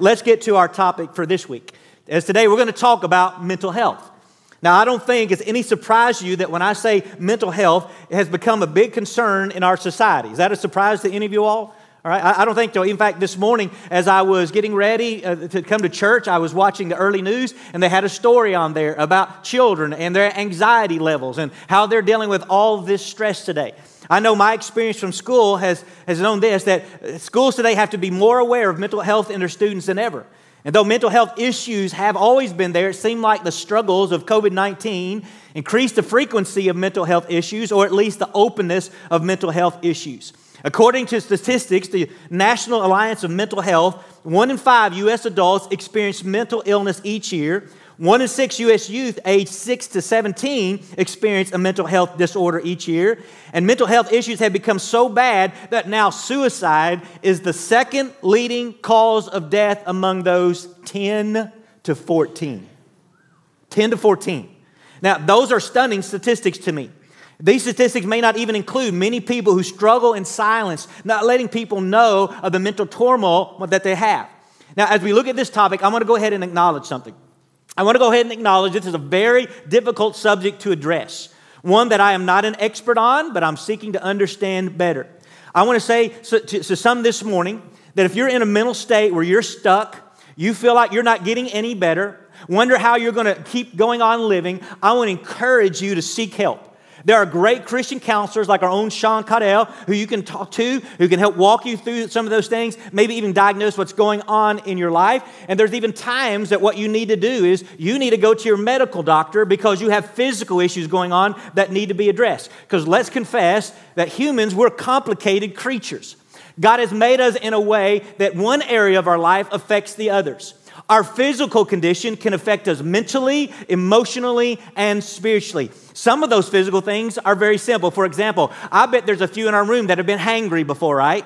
let's get to our topic for this week. As today, we're going to talk about mental health. Now, I don't think it's any surprise to you that when I say mental health, it has become a big concern in our society. Is that a surprise to any of you all? All right, I, don't think so. In fact, this morning, as I was getting ready uh, to come to church, I was watching the early news, and they had a story on there about children and their anxiety levels and how they're dealing with all this stress today. I know my experience from school has, has known this that schools today have to be more aware of mental health in their students than ever. And though mental health issues have always been there, it seemed like the struggles of COVID 19 increased the frequency of mental health issues, or at least the openness of mental health issues. According to statistics, the National Alliance of Mental Health, one in five U.S. adults experience mental illness each year. One in six U.S. youth aged 6 to 17 experience a mental health disorder each year. And mental health issues have become so bad that now suicide is the second leading cause of death among those 10 to 14. 10 to 14. Now, those are stunning statistics to me. These statistics may not even include many people who struggle in silence, not letting people know of the mental turmoil that they have. Now, as we look at this topic, I'm going to go ahead and acknowledge something. I want to go ahead and acknowledge this is a very difficult subject to address, one that I am not an expert on, but I'm seeking to understand better. I want to say to, to some this morning that if you're in a mental state where you're stuck, you feel like you're not getting any better, wonder how you're going to keep going on living, I want to encourage you to seek help. There are great Christian counselors like our own Sean Caudell who you can talk to, who can help walk you through some of those things, maybe even diagnose what's going on in your life. And there's even times that what you need to do is you need to go to your medical doctor because you have physical issues going on that need to be addressed. Because let's confess that humans, we're complicated creatures. God has made us in a way that one area of our life affects the others. Our physical condition can affect us mentally, emotionally, and spiritually. Some of those physical things are very simple. For example, I bet there's a few in our room that have been hangry before, right?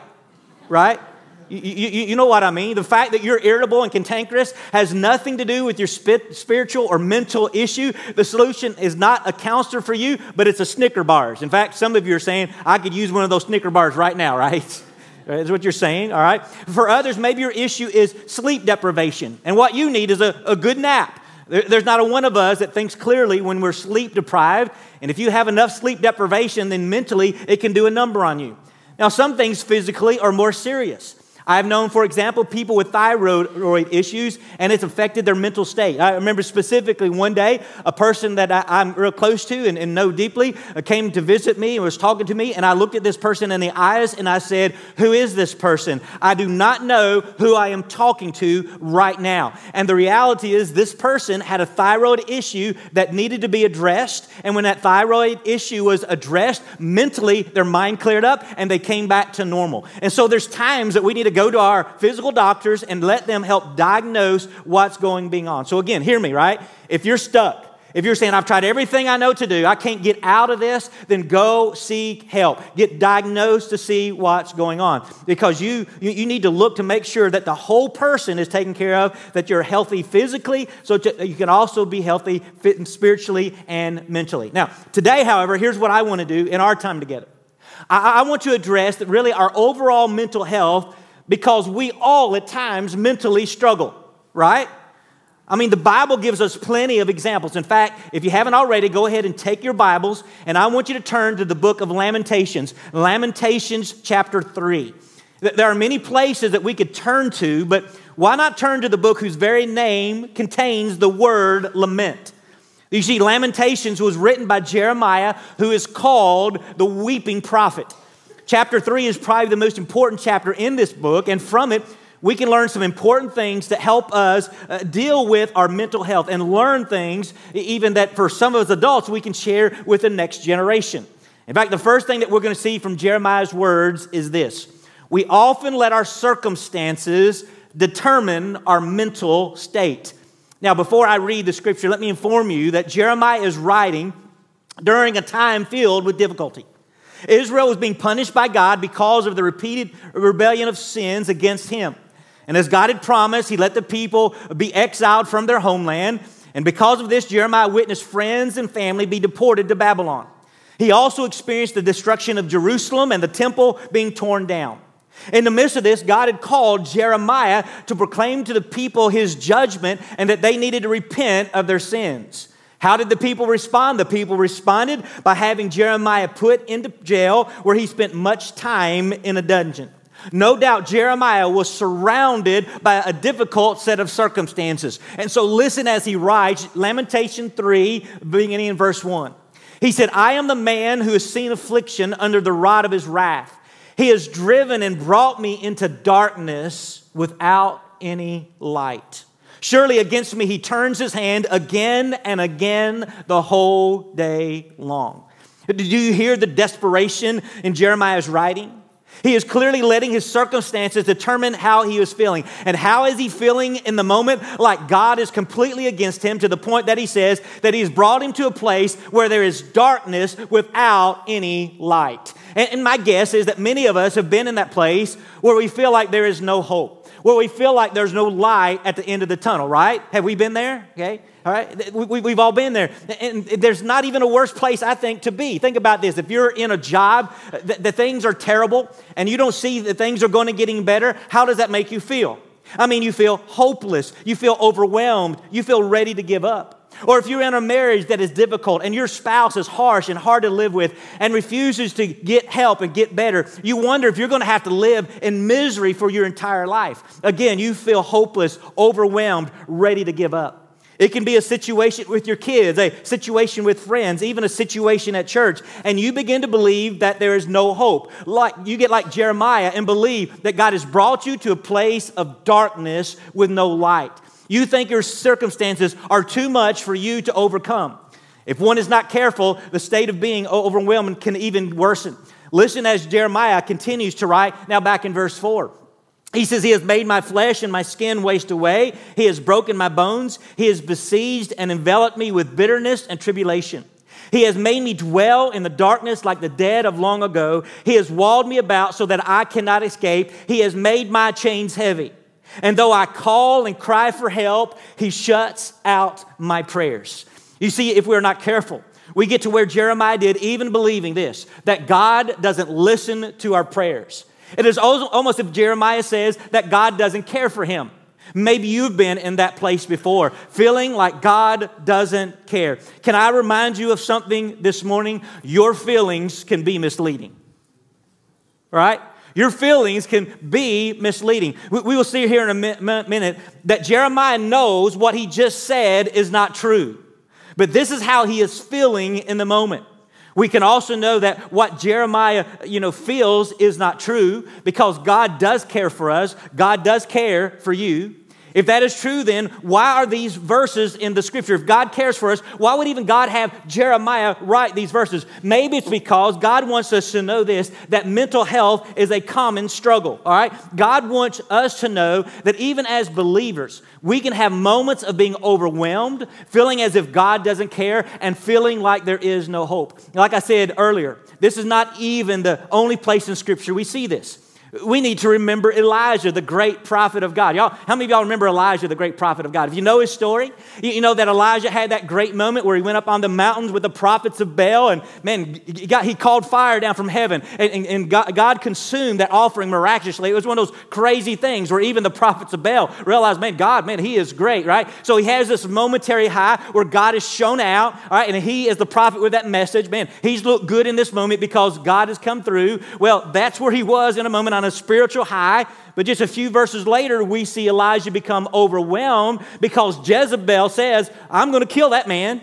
Right? You, you, you, know what I mean? The fact that you're irritable and cantankerous has nothing to do with your spiritual or mental issue. The solution is not a counselor for you, but it's a Snicker bars. In fact, some of you are saying, I could use one of those Snicker bars right now, right? Uh, is what you're saying, all right? For others, maybe your issue is sleep deprivation, and what you need is a, a good nap. There, there's not a one of us that thinks clearly when we're sleep deprived, and if you have enough sleep deprivation, then mentally it can do a number on you. Now, some things physically are more serious. I've known, for example, people with thyroid issues, and it's affected their mental state. I remember specifically one day, a person that I, am real close to and, and know deeply uh, came to visit me and was talking to me, and I looked at this person in the eyes and I said, Who is this person? I do not know who I am talking to right now. And the reality is, this person had a thyroid issue that needed to be addressed, and when that thyroid issue was addressed, mentally, their mind cleared up and they came back to normal. And so there's times that we need to go to our physical doctors and let them help diagnose what's going being on. So again, hear me, right? If you're stuck, if you're saying, I've tried everything I know to do, I can't get out of this, then go seek help. Get diagnosed to see what's going on. Because you, you, you need to look to make sure that the whole person is taken care of, that you're healthy physically, so to, you can also be healthy spiritually and mentally. Now, today, however, here's what I want to do in our time together. I, I want to address that really our overall mental health because we all at times mentally struggle, right? I mean, the Bible gives us plenty of examples. In fact, if you haven't already, go ahead and take your Bibles, and I want you to turn to the book of Lamentations, Lamentations chapter 3. There are many places that we could turn to, but why not turn to the book whose very name contains the word lament? You see, Lamentations was written by Jeremiah, who is called the weeping prophet. Chapter 3 is probably the most important chapter in this book, and from it, we can learn some important things to help us uh, deal with our mental health and learn things, even that for some of us adults, we can share with the next generation. In fact, the first thing that we're going to see from Jeremiah's words is this We often let our circumstances determine our mental state. Now, before I read the scripture, let me inform you that Jeremiah is writing during a time filled with difficulty. Israel was being punished by God because of the repeated rebellion of sins against him. And as God had promised, he let the people be exiled from their homeland. And because of this, Jeremiah witnessed friends and family be deported to Babylon. He also experienced the destruction of Jerusalem and the temple being torn down. In the midst of this, God had called Jeremiah to proclaim to the people his judgment and that they needed to repent of their sins. How did the people respond? The people responded by having Jeremiah put into jail where he spent much time in a dungeon. No doubt Jeremiah was surrounded by a difficult set of circumstances. And so listen as he writes, Lamentation 3, beginning in verse 1. He said, I am the man who has seen affliction under the rod of his wrath. He has driven and brought me into darkness without any light. Surely against me he turns his hand again and again the whole day long. Do you hear the desperation in Jeremiah's writing? He is clearly letting his circumstances determine how he is feeling. And how is he feeling in the moment? Like God is completely against him to the point that he says that he's brought him to a place where there is darkness without any light. And, my guess is that many of us have been in that place where we feel like there is no hope where we feel like there's no light at the end of the tunnel, right? Have we been there? Okay. All right. We, have all been there. And there's not even a worse place, I think, to be. Think about this. If you're in a job, the, the things are terrible and you don't see that things are going to getting better, how does that make you feel? I mean, you feel hopeless. You feel overwhelmed. You feel ready to give up. Or if you're in a marriage that is difficult and your spouse is harsh and hard to live with and refuses to get help and get better, you wonder if you're going to have to live in misery for your entire life. Again, you feel hopeless, overwhelmed, ready to give up. It can be a situation with your kids, a situation with friends, even a situation at church, and you begin to believe that there is no hope. Like you get like Jeremiah and believe that God has brought you to a place of darkness with no light. You think your circumstances are too much for you to overcome. If one is not careful, the state of being overwhelmed can even worsen. Listen as Jeremiah continues to write, now back in verse 4. He says, He has made my flesh and my skin waste away. He has broken my bones. He has besieged and enveloped me with bitterness and tribulation. He has made me dwell in the darkness like the dead of long ago. He has walled me about so that I cannot escape. He has made my chains heavy. And though I call and cry for help, he shuts out my prayers. You see, if we're not careful, we get to where Jeremiah did, even believing this that God doesn't listen to our prayers. It is almost if Jeremiah says that God doesn't care for him. Maybe you've been in that place before, feeling like God doesn't care. Can I remind you of something this morning? Your feelings can be misleading, right? Your feelings can be misleading. We, will see here in a minute that Jeremiah knows what he just said is not true. But this is how he is feeling in the moment. We can also know that what Jeremiah, you know, feels is not true because God does care for us. God does care for you. If that is true, then why are these verses in the scripture? If God cares for us, why would even God have Jeremiah write these verses? Maybe it's because God wants us to know this that mental health is a common struggle, all right? God wants us to know that even as believers, we can have moments of being overwhelmed, feeling as if God doesn't care, and feeling like there is no hope. Like I said earlier, this is not even the only place in scripture we see this. We need to remember Elijah, the great prophet of God. Y'all, how many of y'all remember Elijah, the great prophet of God? If you know his story, you know that Elijah had that great moment where he went up on the mountains with the prophets of Baal, and man, he, got, he called fire down from heaven, and, and, and God, consumed that offering miraculously. It was one of those crazy things where even the prophets of Baal realized, man, God, man, he is great, right? So he has this momentary high where God is shown out, all right, and he is the prophet with that message. Man, he's looked good in this moment because God has come through. Well, that's where he was in a moment on on a spiritual high. But just a few verses later, we see Elijah become overwhelmed because Jezebel says, I'm going to kill that man,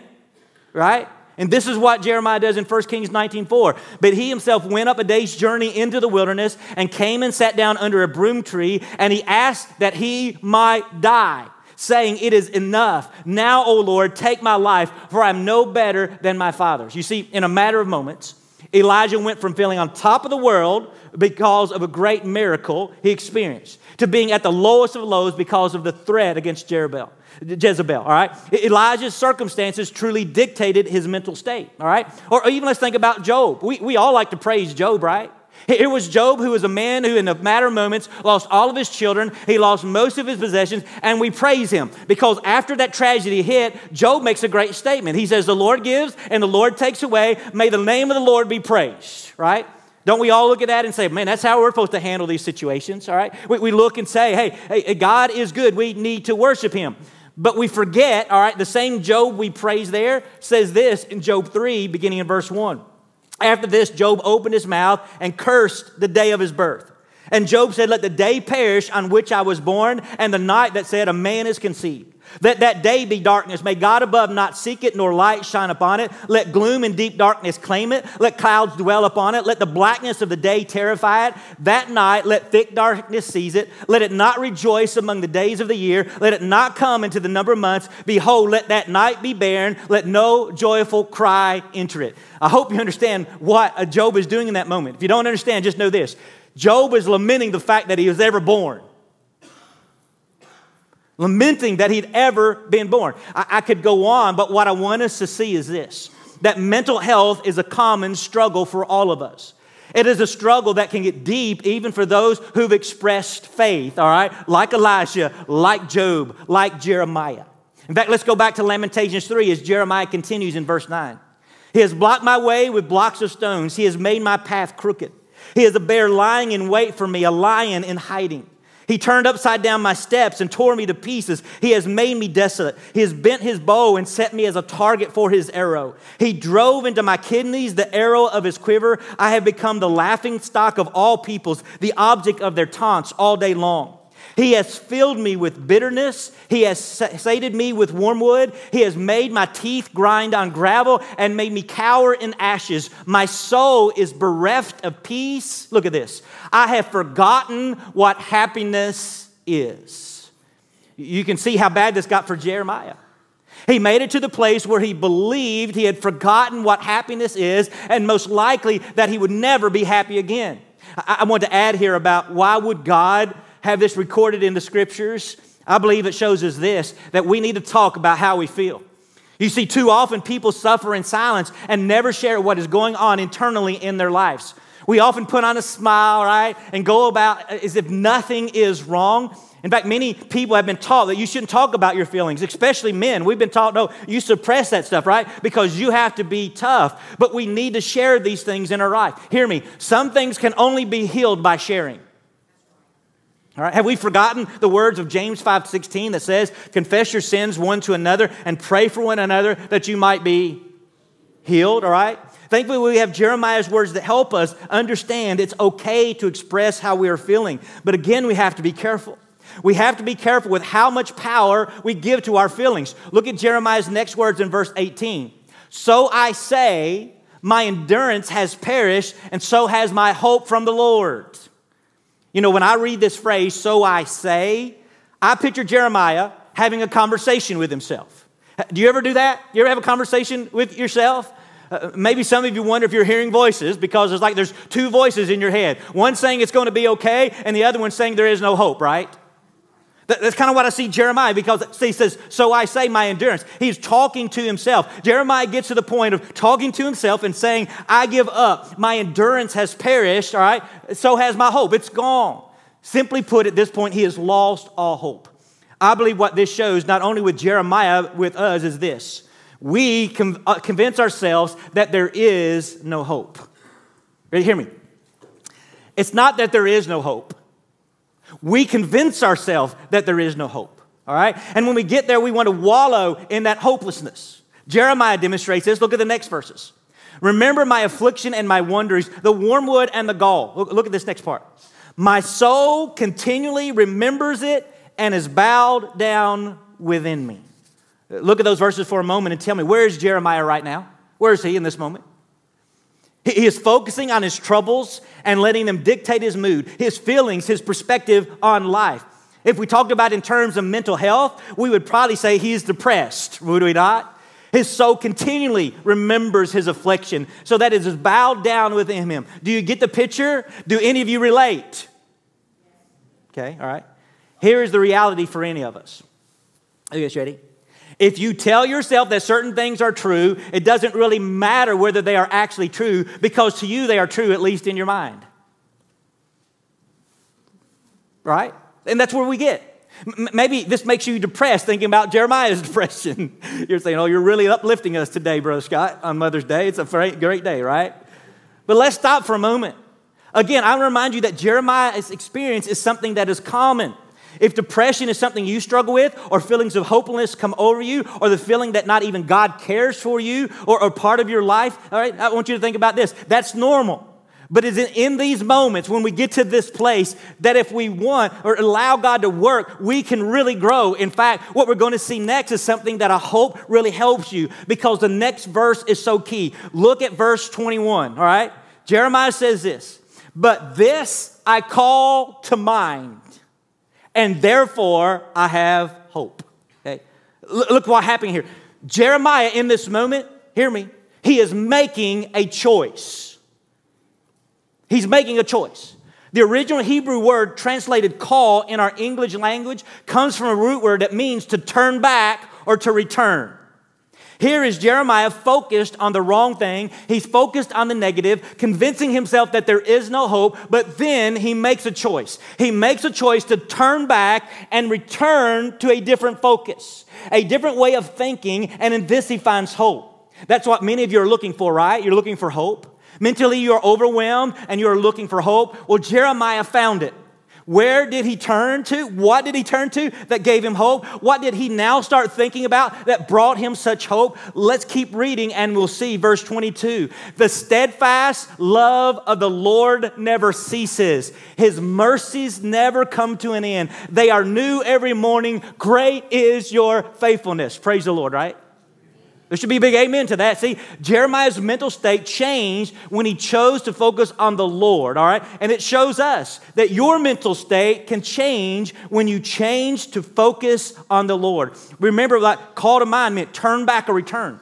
right? And this is what Jeremiah does in 1 Kings 19:4. But he himself went up a day's journey into the wilderness and came and sat down under a broom tree, and he asked that he might die, saying, It is enough. Now, O Lord, take my life, for I'm no better than my fathers. You see, in a matter of moments, Elijah went from feeling on top of the world because of a great miracle he experienced to being at the lowest of lows because of the threat against Jezebel. Jezebel, all right? Elijah's circumstances truly dictated his mental state, all right? Or even let's think about Job. We, we all like to praise Job, right? Here was Job, who was a man who, in a matter of moments, lost all of his children. He lost most of his possessions, and we praise him because after that tragedy hit, Job makes a great statement. He says, The Lord gives and the Lord takes away. May the name of the Lord be praised, right? Don't we all look at that and say, man, that's how we're supposed to handle these situations, all right? We, we look and say, hey, hey, God is good. We need to worship him. But we forget, all right, the same Job we praise there says this in Job 3, beginning in verse 1. After this, Job opened his mouth and cursed the day of his birth. And Job said, Let the day perish on which I was born, and the night that said, A man is conceived. That that day be darkness. May God above not seek it, nor light shine upon it. Let gloom and deep darkness claim it. Let clouds dwell upon it. Let the blackness of the day terrify it. That night let thick darkness seize it. Let it not rejoice among the days of the year. Let it not come into the number of months. Behold, let that night be barren. Let no joyful cry enter it. I hope you understand what Job is doing in that moment. If you don't understand, just know this. Job is lamenting the fact that he was ever born lamenting that he'd ever been born. I, I could go on, but what I want us to see is this that mental health is a common struggle for all of us. It is a struggle that can get deep even for those who've expressed faith, all right? Like Elijah, like Job, like Jeremiah. In fact, let's go back to Lamentations 3 as Jeremiah continues in verse 9. He has blocked my way with blocks of stones, he has made my path crooked. He is a bear lying in wait for me, a lion in hiding. He turned upside down my steps and tore me to pieces. He has made me desolate. He has bent his bow and set me as a target for his arrow. He drove into my kidneys the arrow of his quiver. I have become the laughing stock of all peoples, the object of their taunts all day long. He has filled me with bitterness. He has sated me with wormwood. He has made my teeth grind on gravel and made me cower in ashes. My soul is bereft of peace. Look at this. I have forgotten what happiness is. You can see how bad this got for Jeremiah. He made it to the place where he believed he had forgotten what happiness is, and most likely that he would never be happy again. I, want to add here about why would God have this recorded in the scriptures? I believe it shows us this that we need to talk about how we feel. You see, too often people suffer in silence and never share what is going on internally in their lives. We often put on a smile, right, and go about as if nothing is wrong. In fact, many people have been taught that you shouldn't talk about your feelings, especially men. We've been taught, no, you suppress that stuff, right? Because you have to be tough. But we need to share these things in our life. Hear me, some things can only be healed by sharing. All right, have we forgotten the words of James 5:16 that says, "Confess your sins one to another and pray for one another that you might be healed," all right? Thankfully, we have Jeremiah's words that help us understand it's okay to express how we are feeling. But again, we have to be careful. We have to be careful with how much power we give to our feelings. Look at Jeremiah's next words in verse 18. So I say, my endurance has perished, and so has my hope from the Lord. You know, when I read this phrase, so I say, I picture Jeremiah having a conversation with himself. Do you ever do that? You ever have a conversation with yourself? Uh, maybe some of you wonder if you're hearing voices because it's like there's two voices in your head. One saying it's going to be okay, and the other one saying there is no hope, right? That's kind of what I see Jeremiah because he says, So I say my endurance. He's talking to himself. Jeremiah gets to the point of talking to himself and saying, I give up. My endurance has perished, all right? So has my hope. It's gone. Simply put, at this point, he has lost all hope. I believe what this shows, not only with Jeremiah, with us, is this we uh, convince ourselves that there is no hope. Ready? Hear me. It's not that there is no hope we convince ourselves that there is no hope. All right? And when we get there, we want to wallow in that hopelessness. Jeremiah demonstrates this. Look at the next verses. Remember my affliction and my wonders, the wormwood and the gall. Look, look at this next part. My soul continually remembers it and is bowed down within me. Look at those verses for a moment and tell me, where is Jeremiah right now? Where is he in this moment? He is focusing on his troubles and letting them dictate his mood, his feelings, his perspective on life. If we talked about in terms of mental health, we would probably say he's depressed, would we not? His soul continually remembers his affliction so that it is bowed down within him. Do you get the picture? Do any of you relate? Okay, all right. Here is the reality for any of us. Are you guys ready? If you tell yourself that certain things are true, it doesn't really matter whether they are actually true because to you they are true, at least in your mind. Right? And that's where we get. Maybe this makes you depressed thinking about Jeremiah's depression. you're saying, oh, you're really uplifting us today, Brother Scott, on Mother's Day. It's a great, day, right? But let's stop for a moment. Again, I remind you that Jeremiah's experience is something that is common. If depression is something you struggle with, or feelings of hopelessness come over you, or the feeling that not even God cares for you or, or part of your life, all right, I want you to think about this. That's normal. But it's in these moments when we get to this place that if we want or allow God to work, we can really grow. In fact, what we're going to see next is something that I hope really helps you because the next verse is so key. Look at verse 21, all right? Jeremiah says this, but this I call to mind, and therefore I have hope. Okay? Look what happened here. Jeremiah, in this moment, hear me, he is making a choice. He's making a choice. The original Hebrew word translated call in our English language comes from a root word that means to turn back or to return. Here is Jeremiah focused on the wrong thing. He's focused on the negative, convincing himself that there is no hope, but then he makes a choice. He makes a choice to turn back and return to a different focus, a different way of thinking, and in this he finds hope. That's what many of you are looking for, right? You're looking for hope. Mentally, you're overwhelmed and you're looking for hope. Well, Jeremiah found it. Where did he turn to? What did he turn to that gave him hope? What did he now start thinking about that brought him such hope? Let's keep reading and we'll see verse 22. The steadfast love of the Lord never ceases. His mercies never come to an end. They are new every morning. Great is your faithfulness. Praise the Lord, right? There should be a big amen to that. See, Jeremiah's mental state changed when he chose to focus on the Lord, all right? And it shows us that your mental state can change when you change to focus on the Lord. Remember that call to mind meant turn back or return.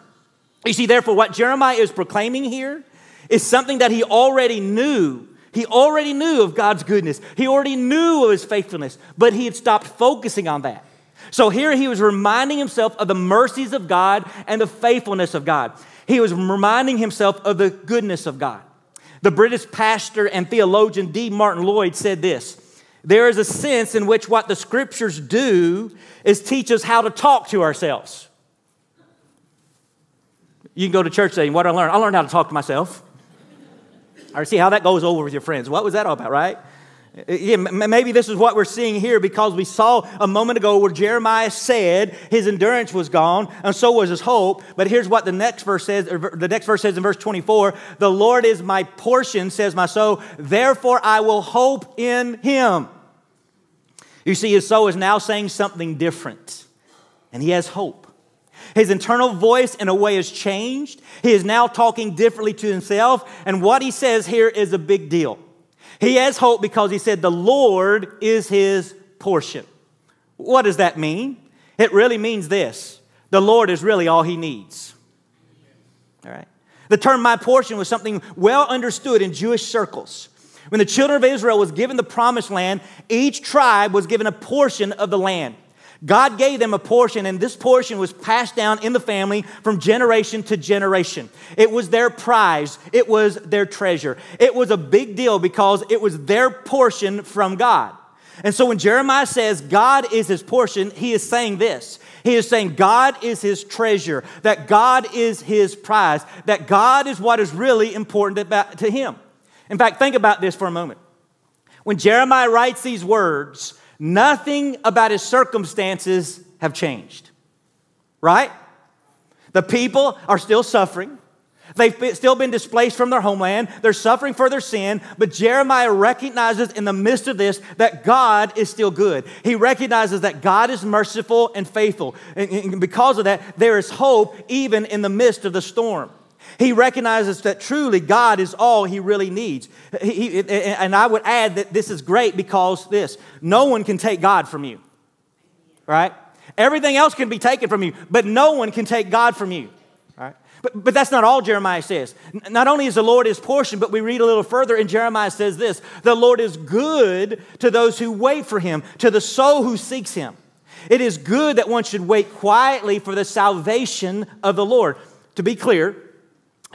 You see, therefore, what Jeremiah is proclaiming here is something that he already knew. He already knew of God's goodness, he already knew of his faithfulness, but he had stopped focusing on that. So here he was reminding himself of the mercies of God and the faithfulness of God. He was reminding himself of the goodness of God. The British pastor and theologian D. Martyn Lloyd said this There is a sense in which what the scriptures do is teach us how to talk to ourselves. You can go to church saying, What did I learn? I learned how to talk to myself. Or see how that goes over with your friends. What was that all about, right? Maybe this is what we're seeing here because we saw a moment ago where Jeremiah said his endurance was gone and so was his hope. But here's what the next verse says. The next verse says in verse 24, "The Lord is my portion," says my soul. Therefore, I will hope in Him. You see, his soul is now saying something different, and he has hope. His internal voice, in a way, has changed. He is now talking differently to himself, and what he says here is a big deal. He has hope because he said, The Lord is his portion. What does that mean? It really means this the Lord is really all he needs. All right. The term my portion was something well understood in Jewish circles. When the children of Israel was given the promised land, each tribe was given a portion of the land. God gave them a portion, and this portion was passed down in the family from generation to generation. It was their prize, it was their treasure. It was a big deal because it was their portion from God. And so when Jeremiah says God is his portion, he is saying this. He is saying God is his treasure, that God is his prize, that God is what is really important to him. In fact, think about this for a moment. When Jeremiah writes these words, Nothing about his circumstances have changed. Right? The people are still suffering. They've still been displaced from their homeland. They're suffering for their sin, but Jeremiah recognizes in the midst of this that God is still good. He recognizes that God is merciful and faithful. And because of that, there is hope even in the midst of the storm. He recognizes that truly God is all he really needs. He, and I would add that this is great because this no one can take God from you, right? Everything else can be taken from you, but no one can take God from you. Right? But, but that's not all Jeremiah says. Not only is the Lord his portion, but we read a little further, and Jeremiah says this The Lord is good to those who wait for him, to the soul who seeks him. It is good that one should wait quietly for the salvation of the Lord. To be clear,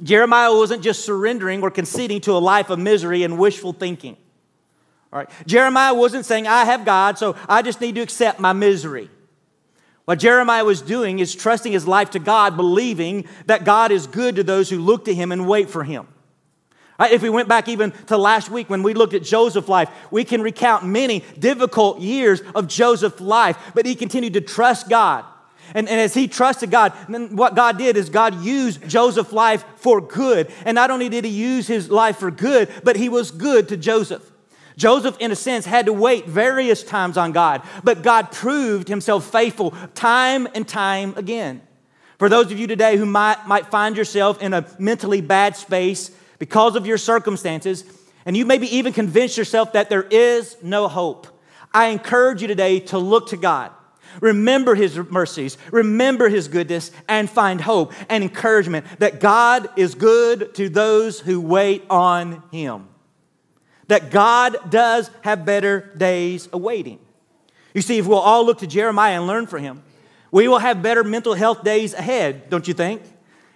Jeremiah wasn't just surrendering or conceding to a life of misery and wishful thinking. All right. Jeremiah wasn't saying, I have God, so I just need to accept my misery. What Jeremiah was doing is trusting his life to God, believing that God is good to those who look to him and wait for him. Right? If we went back even to last week when we looked at Joseph's life, we can recount many difficult years of Joseph's life, but he continued to trust God. And, and as he trusted God, then what God did is God used Joseph's life for good. And not only did he use his life for good, but he was good to Joseph. Joseph, in a sense, had to wait various times on God, but God proved himself faithful time and time again. For those of you today who might, might find yourself in a mentally bad space because of your circumstances, and you maybe even convince yourself that there is no hope, I encourage you today to look to God. Remember his mercies, remember his goodness, and find hope and encouragement that God is good to those who wait on him. That God does have better days awaiting. You see, if we'll all look to Jeremiah and learn from him, we will have better mental health days ahead, don't you think?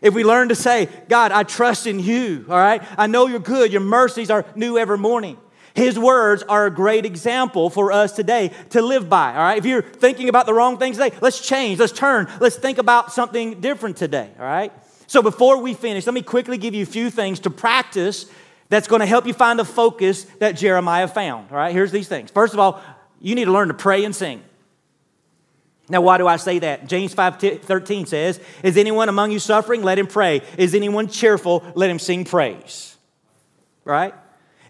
If we learn to say, God, I trust in you, all right? I know you're good. Your mercies are new every morning. His words are a great example for us today to live by, all right? If you're thinking about the wrong things today, let's change, let's turn, let's think about something different today, all right? So before we finish, let me quickly give you a few things to practice that's going to help you find the focus that Jeremiah found, all right? Here's these things. First of all, you need to learn to pray and sing. Now, why do I say that? James 5 13 says, Is anyone among you suffering? Let him pray. Is anyone cheerful? Let him sing praise. Right?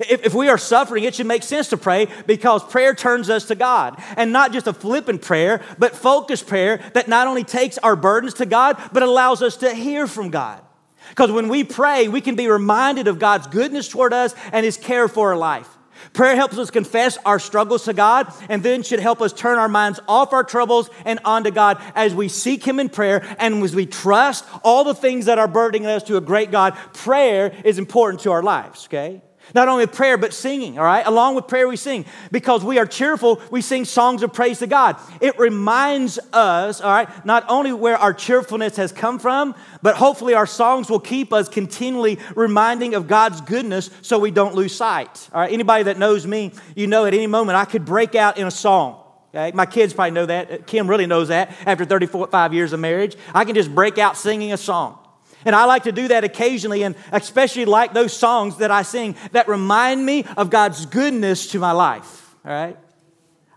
If, if we are suffering, it should make sense to pray because prayer turns us to God. And not just a flippant prayer, but focused prayer that not only takes our burdens to God, but allows us to hear from God. Because when we pray, we can be reminded of God's goodness toward us and His care for our life. Prayer helps us confess our struggles to God and then should help us turn our minds off our troubles and onto God as we seek Him in prayer and as we trust all the things that are burdening us to a great God. Prayer is important to our lives, okay? Not only prayer, but singing, all right? Along with prayer, we sing. Because we are cheerful, we sing songs of praise to God. It reminds us, all right, not only where our cheerfulness has come from, but hopefully our songs will keep us continually reminding of God's goodness so we don't lose sight. All right, anybody that knows me, you know at any moment I could break out in a song. Okay? My kids probably know that. Kim really knows that after 35 years of marriage. I can just break out singing a song. And I like to do that occasionally, and especially like those songs that I sing that remind me of God's goodness to my life, all right?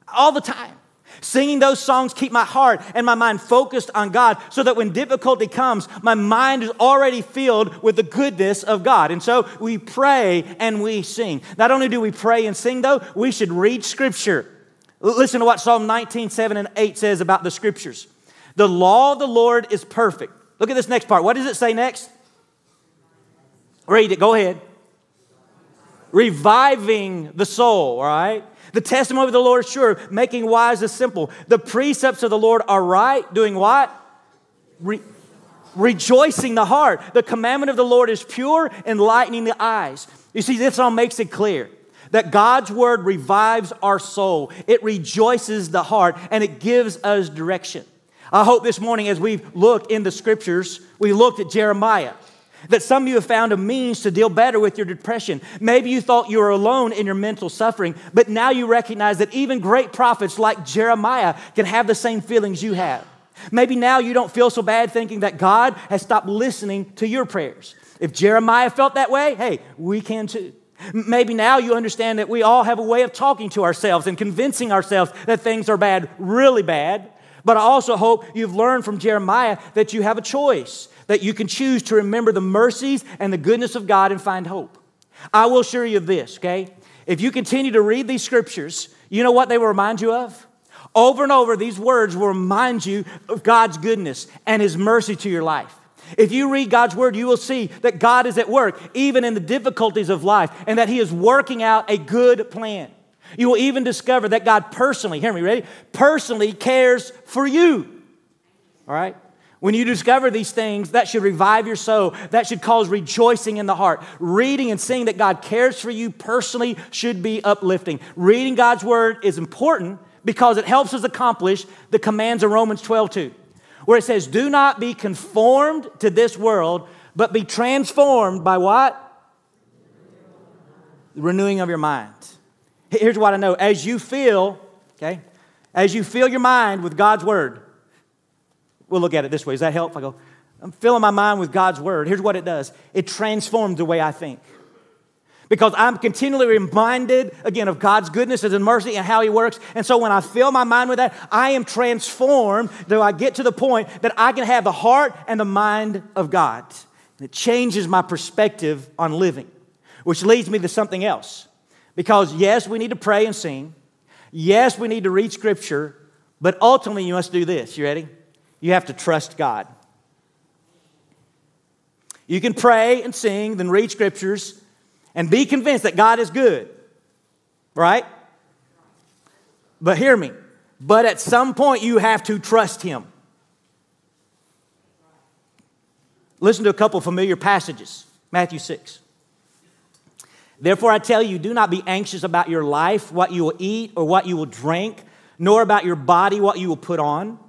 All the time. Singing those songs keep my heart and my mind focused on God so that when difficulty comes, my mind is already filled with the goodness of God. And so we pray and we sing. Not only do we pray and sing, though, we should read Scripture. Listen to what Psalm 19, 7 and 8 says about the Scriptures. The law of the Lord is perfect Look at this next part. What does it say next? Read it. Go ahead. Reviving the soul, all right? The testimony of the Lord is sure, making wise is simple. The precepts of the Lord are right, doing what? Re- rejoicing the heart. The commandment of the Lord is pure, enlightening the eyes. You see, this all makes it clear that God's word revives our soul, it rejoices the heart, and it gives us direction. I hope this morning, as we've looked in the scriptures, we looked at Jeremiah, that some of you have found a means to deal better with your depression. Maybe you thought you were alone in your mental suffering, but now you recognize that even great prophets like Jeremiah can have the same feelings you have. Maybe now you don't feel so bad thinking that God has stopped listening to your prayers. If Jeremiah felt that way, hey, we can too. Maybe now you understand that we all have a way of talking to ourselves and convincing ourselves that things are bad, really bad, but I also hope you've learned from Jeremiah that you have a choice, that you can choose to remember the mercies and the goodness of God and find hope. I will assure you of this, okay? If you continue to read these scriptures, you know what they will remind you of? Over and over, these words will remind you of God's goodness and His mercy to your life. If you read God's word, you will see that God is at work, even in the difficulties of life, and that He is working out a good plan. You will even discover that God personally, hear me, ready? Personally cares for you. All right? When you discover these things, that should revive your soul. That should cause rejoicing in the heart. Reading and seeing that God cares for you personally should be uplifting. Reading God's word is important because it helps us accomplish the commands of Romans 12 2, where it says, Do not be conformed to this world, but be transformed by what? The renewing of your mind. Here's what I know as you feel, okay, as you fill your mind with God's word, we'll look at it this way. Does that help? I go, I'm filling my mind with God's word. Here's what it does it transforms the way I think. because I'm continually reminded again of God's goodness and mercy and how He works. And so when I fill my mind with that, I am transformed though I get to the point that I can have the heart and the mind of God. And it changes my perspective on living, which leads me to something else. Because yes, we need to pray and sing. Yes, we need to read Scripture, but ultimately you must do this. You ready? You have to trust God. You can pray and sing, then read Scriptures and be convinced that God is good, right? But hear me, but at some point you have to trust Him. Listen to a couple familiar passages Matthew 6. Therefore, I tell you, do not be anxious about your life, what you will eat or what you will drink, nor about your body, what you will put on.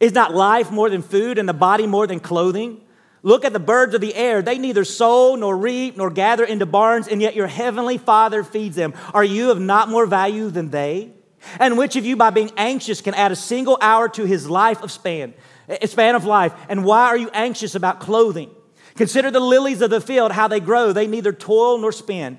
Is not life more than food and the body more than clothing? Look at the birds of the air. They neither sow nor reap nor gather into barns, and yet your heavenly Father feeds them. Are you of not more value than they? And which of you, by being anxious, can add a single hour to his life of span, a span of life? And why are you anxious about clothing? Consider the lilies of the field, how they grow. They neither toil nor spin.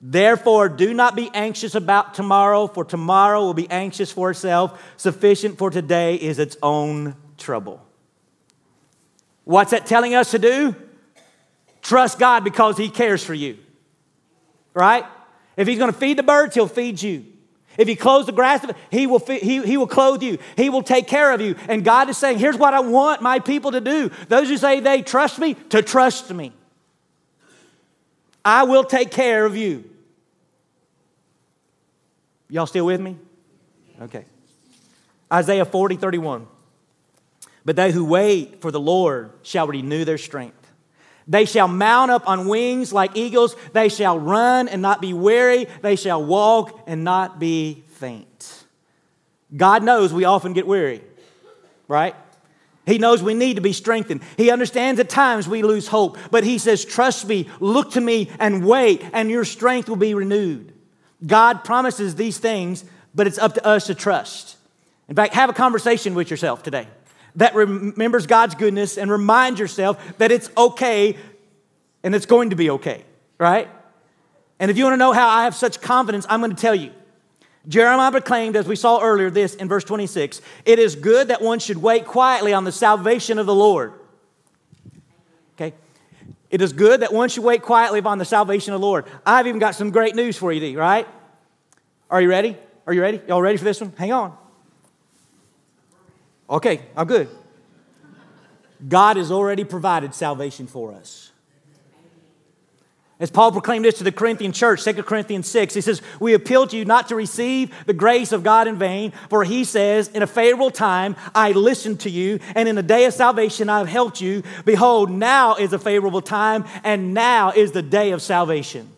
Therefore, do not be anxious about tomorrow, for tomorrow will be anxious for itself. Sufficient for today is its own trouble. What's that telling us to do? Trust God because He cares for you. Right? If He's going to feed the birds, He'll feed you. If He clothes the grass, he will, feed, he, he will clothe you. He will take care of you. And God is saying, here's what I want my people to do. Those who say they trust me, to trust me. I will take care of you. Y'all still with me? Okay. Isaiah 40, 31. But they who wait for the Lord shall renew their strength. They shall mount up on wings like eagles. They shall run and not be weary. They shall walk and not be faint. God knows we often get weary, right? He knows we need to be strengthened. He understands at times we lose hope, but He says, Trust me, look to me, and wait, and your strength will be renewed. God promises these things, but it's up to us to trust. In fact, have a conversation with yourself today that remembers God's goodness and remind yourself that it's okay and it's going to be okay, right? And if you want to know how I have such confidence, I'm going to tell you. Jeremiah proclaimed, as we saw earlier, this in verse 26 It is good that one should wait quietly on the salvation of the Lord. It is good that one should wait quietly upon the salvation of the Lord. I've even got some great news for you, right? Are you ready? Are you ready? Y'all ready for this one? Hang on. Okay, I'm good. God has already provided salvation for us. As Paul proclaimed this to the Corinthian church, 2 Corinthians 6, he says, We appeal to you not to receive the grace of God in vain, for he says, In a favorable time I listened to you, and in the day of salvation I have helped you. Behold, now is a favorable time, and now is the day of salvation.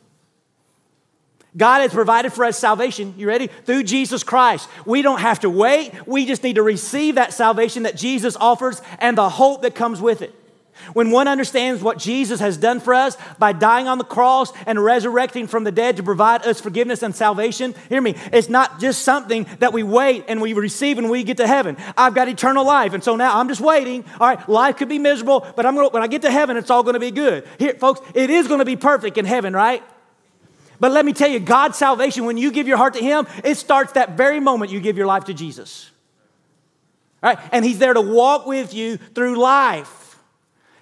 God has provided for us salvation. You ready? Through Jesus Christ. We don't have to wait. We just need to receive that salvation that Jesus offers and the hope that comes with it. When one understands what Jesus has done for us by dying on the cross and resurrecting from the dead to provide us forgiveness and salvation, hear me, it's not just something that we wait and we receive when we get to heaven. I've got eternal life, and so now I'm just waiting. All right, life could be miserable, but I'm gonna, when I get to heaven, it's all going to be good. Here, folks, it is going to be perfect in heaven, right? But let me tell you, God's salvation, when you give your heart to Him, it starts that very moment you give your life to Jesus. All right? And He's there to walk with you through life.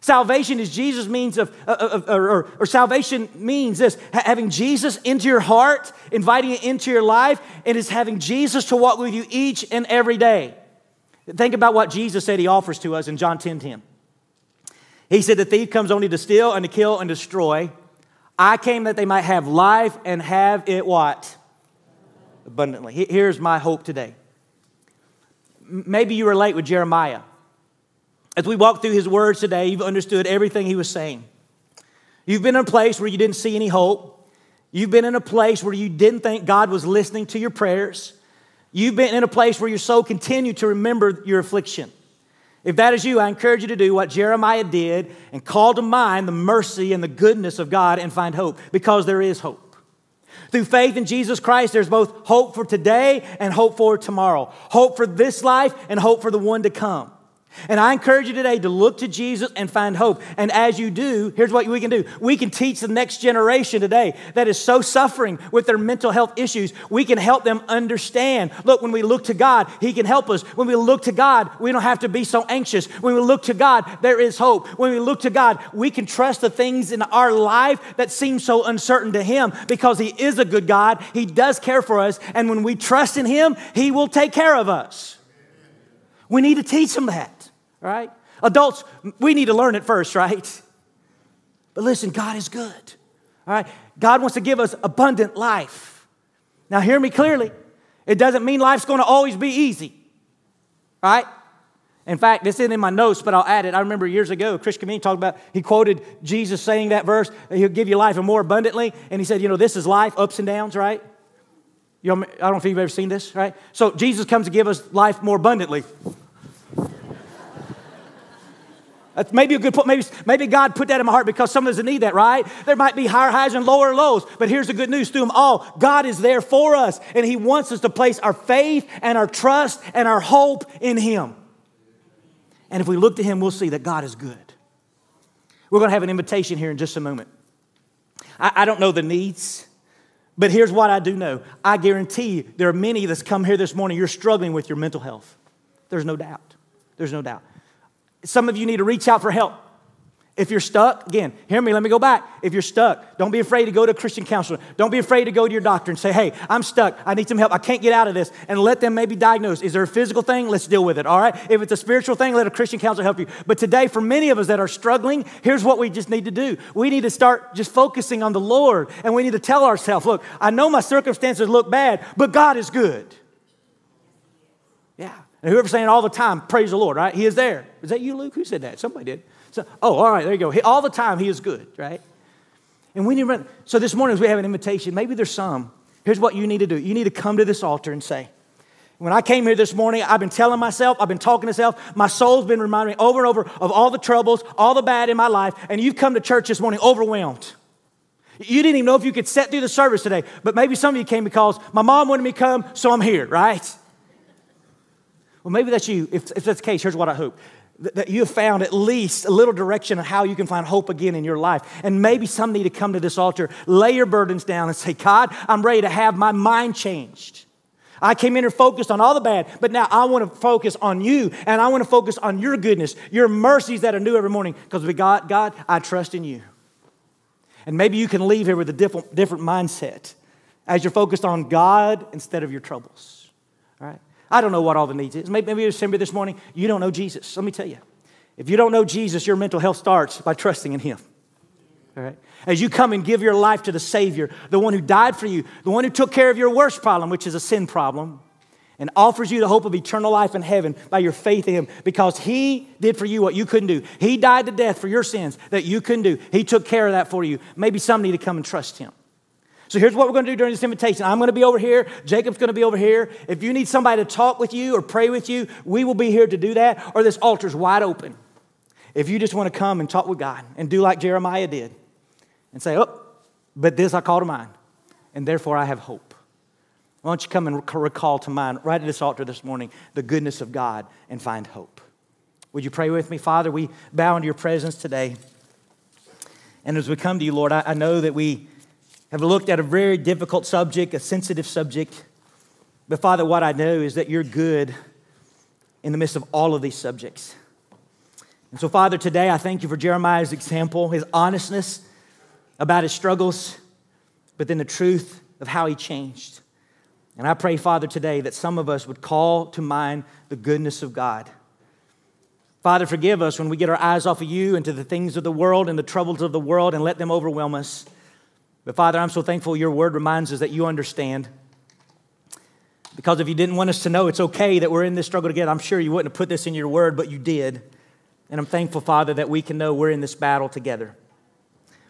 Salvation is Jesus' means of, of, or, or, salvation means this having Jesus into your heart, inviting it into your life, and is having Jesus to walk with you each and every day. Think about what Jesus said he offers to us in John 10 10. He said, The thief comes only to steal and to kill and destroy. I came that they might have life and have it what? Abundantly. Here's my hope today. Maybe you relate with Jeremiah. As we walk through his words today, you've understood everything he was saying. You've been in a place where you didn't see any hope. You've been in a place where you didn't think God was listening to your prayers. You've been in a place where your soul continued to remember your affliction. If that is you, I encourage you to do what Jeremiah did and call to mind the mercy and the goodness of God and find hope because there is hope. Through faith in Jesus Christ, there's both hope for today and hope for tomorrow, hope for this life and hope for the one to come. And I encourage you today to look to Jesus and find hope. And as you do, here's what we can do we can teach the next generation today that is so suffering with their mental health issues. We can help them understand. Look, when we look to God, He can help us. When we look to God, we don't have to be so anxious. When we look to God, there is hope. When we look to God, we can trust the things in our life that seem so uncertain to Him because He is a good God. He does care for us. And when we trust in Him, He will take care of us. We need to teach them that right? Adults, we need to learn it first, right? But listen, God is good, all right? God wants to give us abundant life. Now, hear me clearly. It doesn't mean life's going to always be easy, right? In fact, this isn't in my notes, but I'll add it. I remember years ago, Chris Community talked about, he quoted Jesus saying that verse, he'll give you life and more abundantly. And he said, you know, this is life, ups and downs, right? You know, I don't know if you've ever seen this, right? So Jesus comes to give us life more abundantly. That's maybe a good point. Maybe, maybe God put that in my heart because some of us need that, right? There might be higher highs and lower lows, but here's the good news through them all. God is there for us, and He wants us to place our faith and our trust and our hope in Him. And if we look to Him, we'll see that God is good. We're going to have an invitation here in just a moment. I, I don't know the needs, but here's what I do know. I guarantee you, there are many that's come here this morning, you're struggling with your mental health. There's no doubt. There's no doubt. Some of you need to reach out for help. If you're stuck, again, hear me, let me go back. If you're stuck, don't be afraid to go to a Christian counselor. Don't be afraid to go to your doctor and say, hey, I'm stuck. I need some help. I can't get out of this. And let them maybe diagnose. Is there a physical thing? Let's deal with it, all right? If it's a spiritual thing, let a Christian counselor help you. But today, for many of us that are struggling, here's what we just need to do. We need to start just focusing on the Lord. And we need to tell ourselves, look, I know my circumstances look bad, but God is good. Yeah. And whoever's saying all the time, praise the Lord, right? He is there. Is that you, Luke? Who said that? Somebody did. So, oh, all right, there you go. He, all the time, He is good, right? And we need to run. So this morning, as we have an invitation, maybe there's some. Here's what you need to do you need to come to this altar and say, when I came here this morning, I've been telling myself, I've been talking to myself, my soul's been reminding me over and over of all the troubles, all the bad in my life, and you've come to church this morning overwhelmed. You didn't even know if you could set through the service today, but maybe some of you came because my mom wanted me to come, so I'm here, right? Well, maybe that's you. If, if that's the case, here's what I hope that you have found at least a little direction on how you can find hope again in your life. And maybe some need to come to this altar, lay your burdens down, and say, God, I'm ready to have my mind changed. I came in here focused on all the bad, but now I want to focus on you and I want to focus on your goodness, your mercies that are new every morning because we got God, I trust in you. And maybe you can leave here with a different, different mindset as you're focused on God instead of your troubles. All right? I don't know what all the needs is. Maybe, maybe you're somebody this morning, you don't know Jesus. Let me tell you. If you don't know Jesus, your mental health starts by trusting in Him. All right? As you come and give your life to the Savior, the one who died for you, the one who took care of your worst problem, which is a sin problem, and offers you the hope of eternal life in heaven by your faith in Him because He did for you what you couldn't do. He died to death for your sins that you couldn't do. He took care of that for you. Maybe some need to come and trust Him. So here's what we're going to do during this invitation. I'm going to be over here. Jacob's going to be over here. If you need somebody to talk with you or pray with you, we will be here to do that, or this altar's wide open. If you just want to come and talk with God and do like Jeremiah did and say, Oh, but this I call to mind, and therefore I have hope. Why don't you come and recall to mind right at this altar this morning the goodness of God and find hope? Would you pray with me? Father, we bow into your presence today. And as we come to you, Lord, I, I know that we have looked at a very difficult subject, a sensitive subject. But Father, what I know is that you're good in the midst of all of these subjects. And so, Father, today I thank you for Jeremiah's example, his honestness about his struggles, but then the truth of how he changed. And I pray, Father, today that some of us would call to mind the goodness of God. Father, forgive us when we get our eyes off of you and to the things of the world and the troubles of the world and let them overwhelm us. But Father, I'm so thankful your word reminds us that you understand. Because if you didn't want us to know it's okay that we're in this struggle together, I'm sure you wouldn't have put this in your word, but you did. And I'm thankful, Father, that we can know we're in this battle together.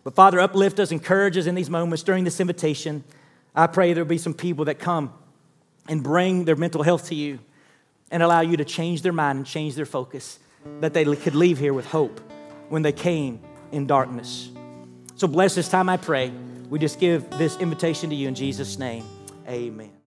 But Father, uplift us, encourage us in these moments during this invitation. I pray there'll be some people that come and bring their mental health to you and allow you to change their mind and change their focus, that they could leave here with hope when they came in darkness. So bless this time, I pray. We just give this invitation to you in Jesus' name. Amen.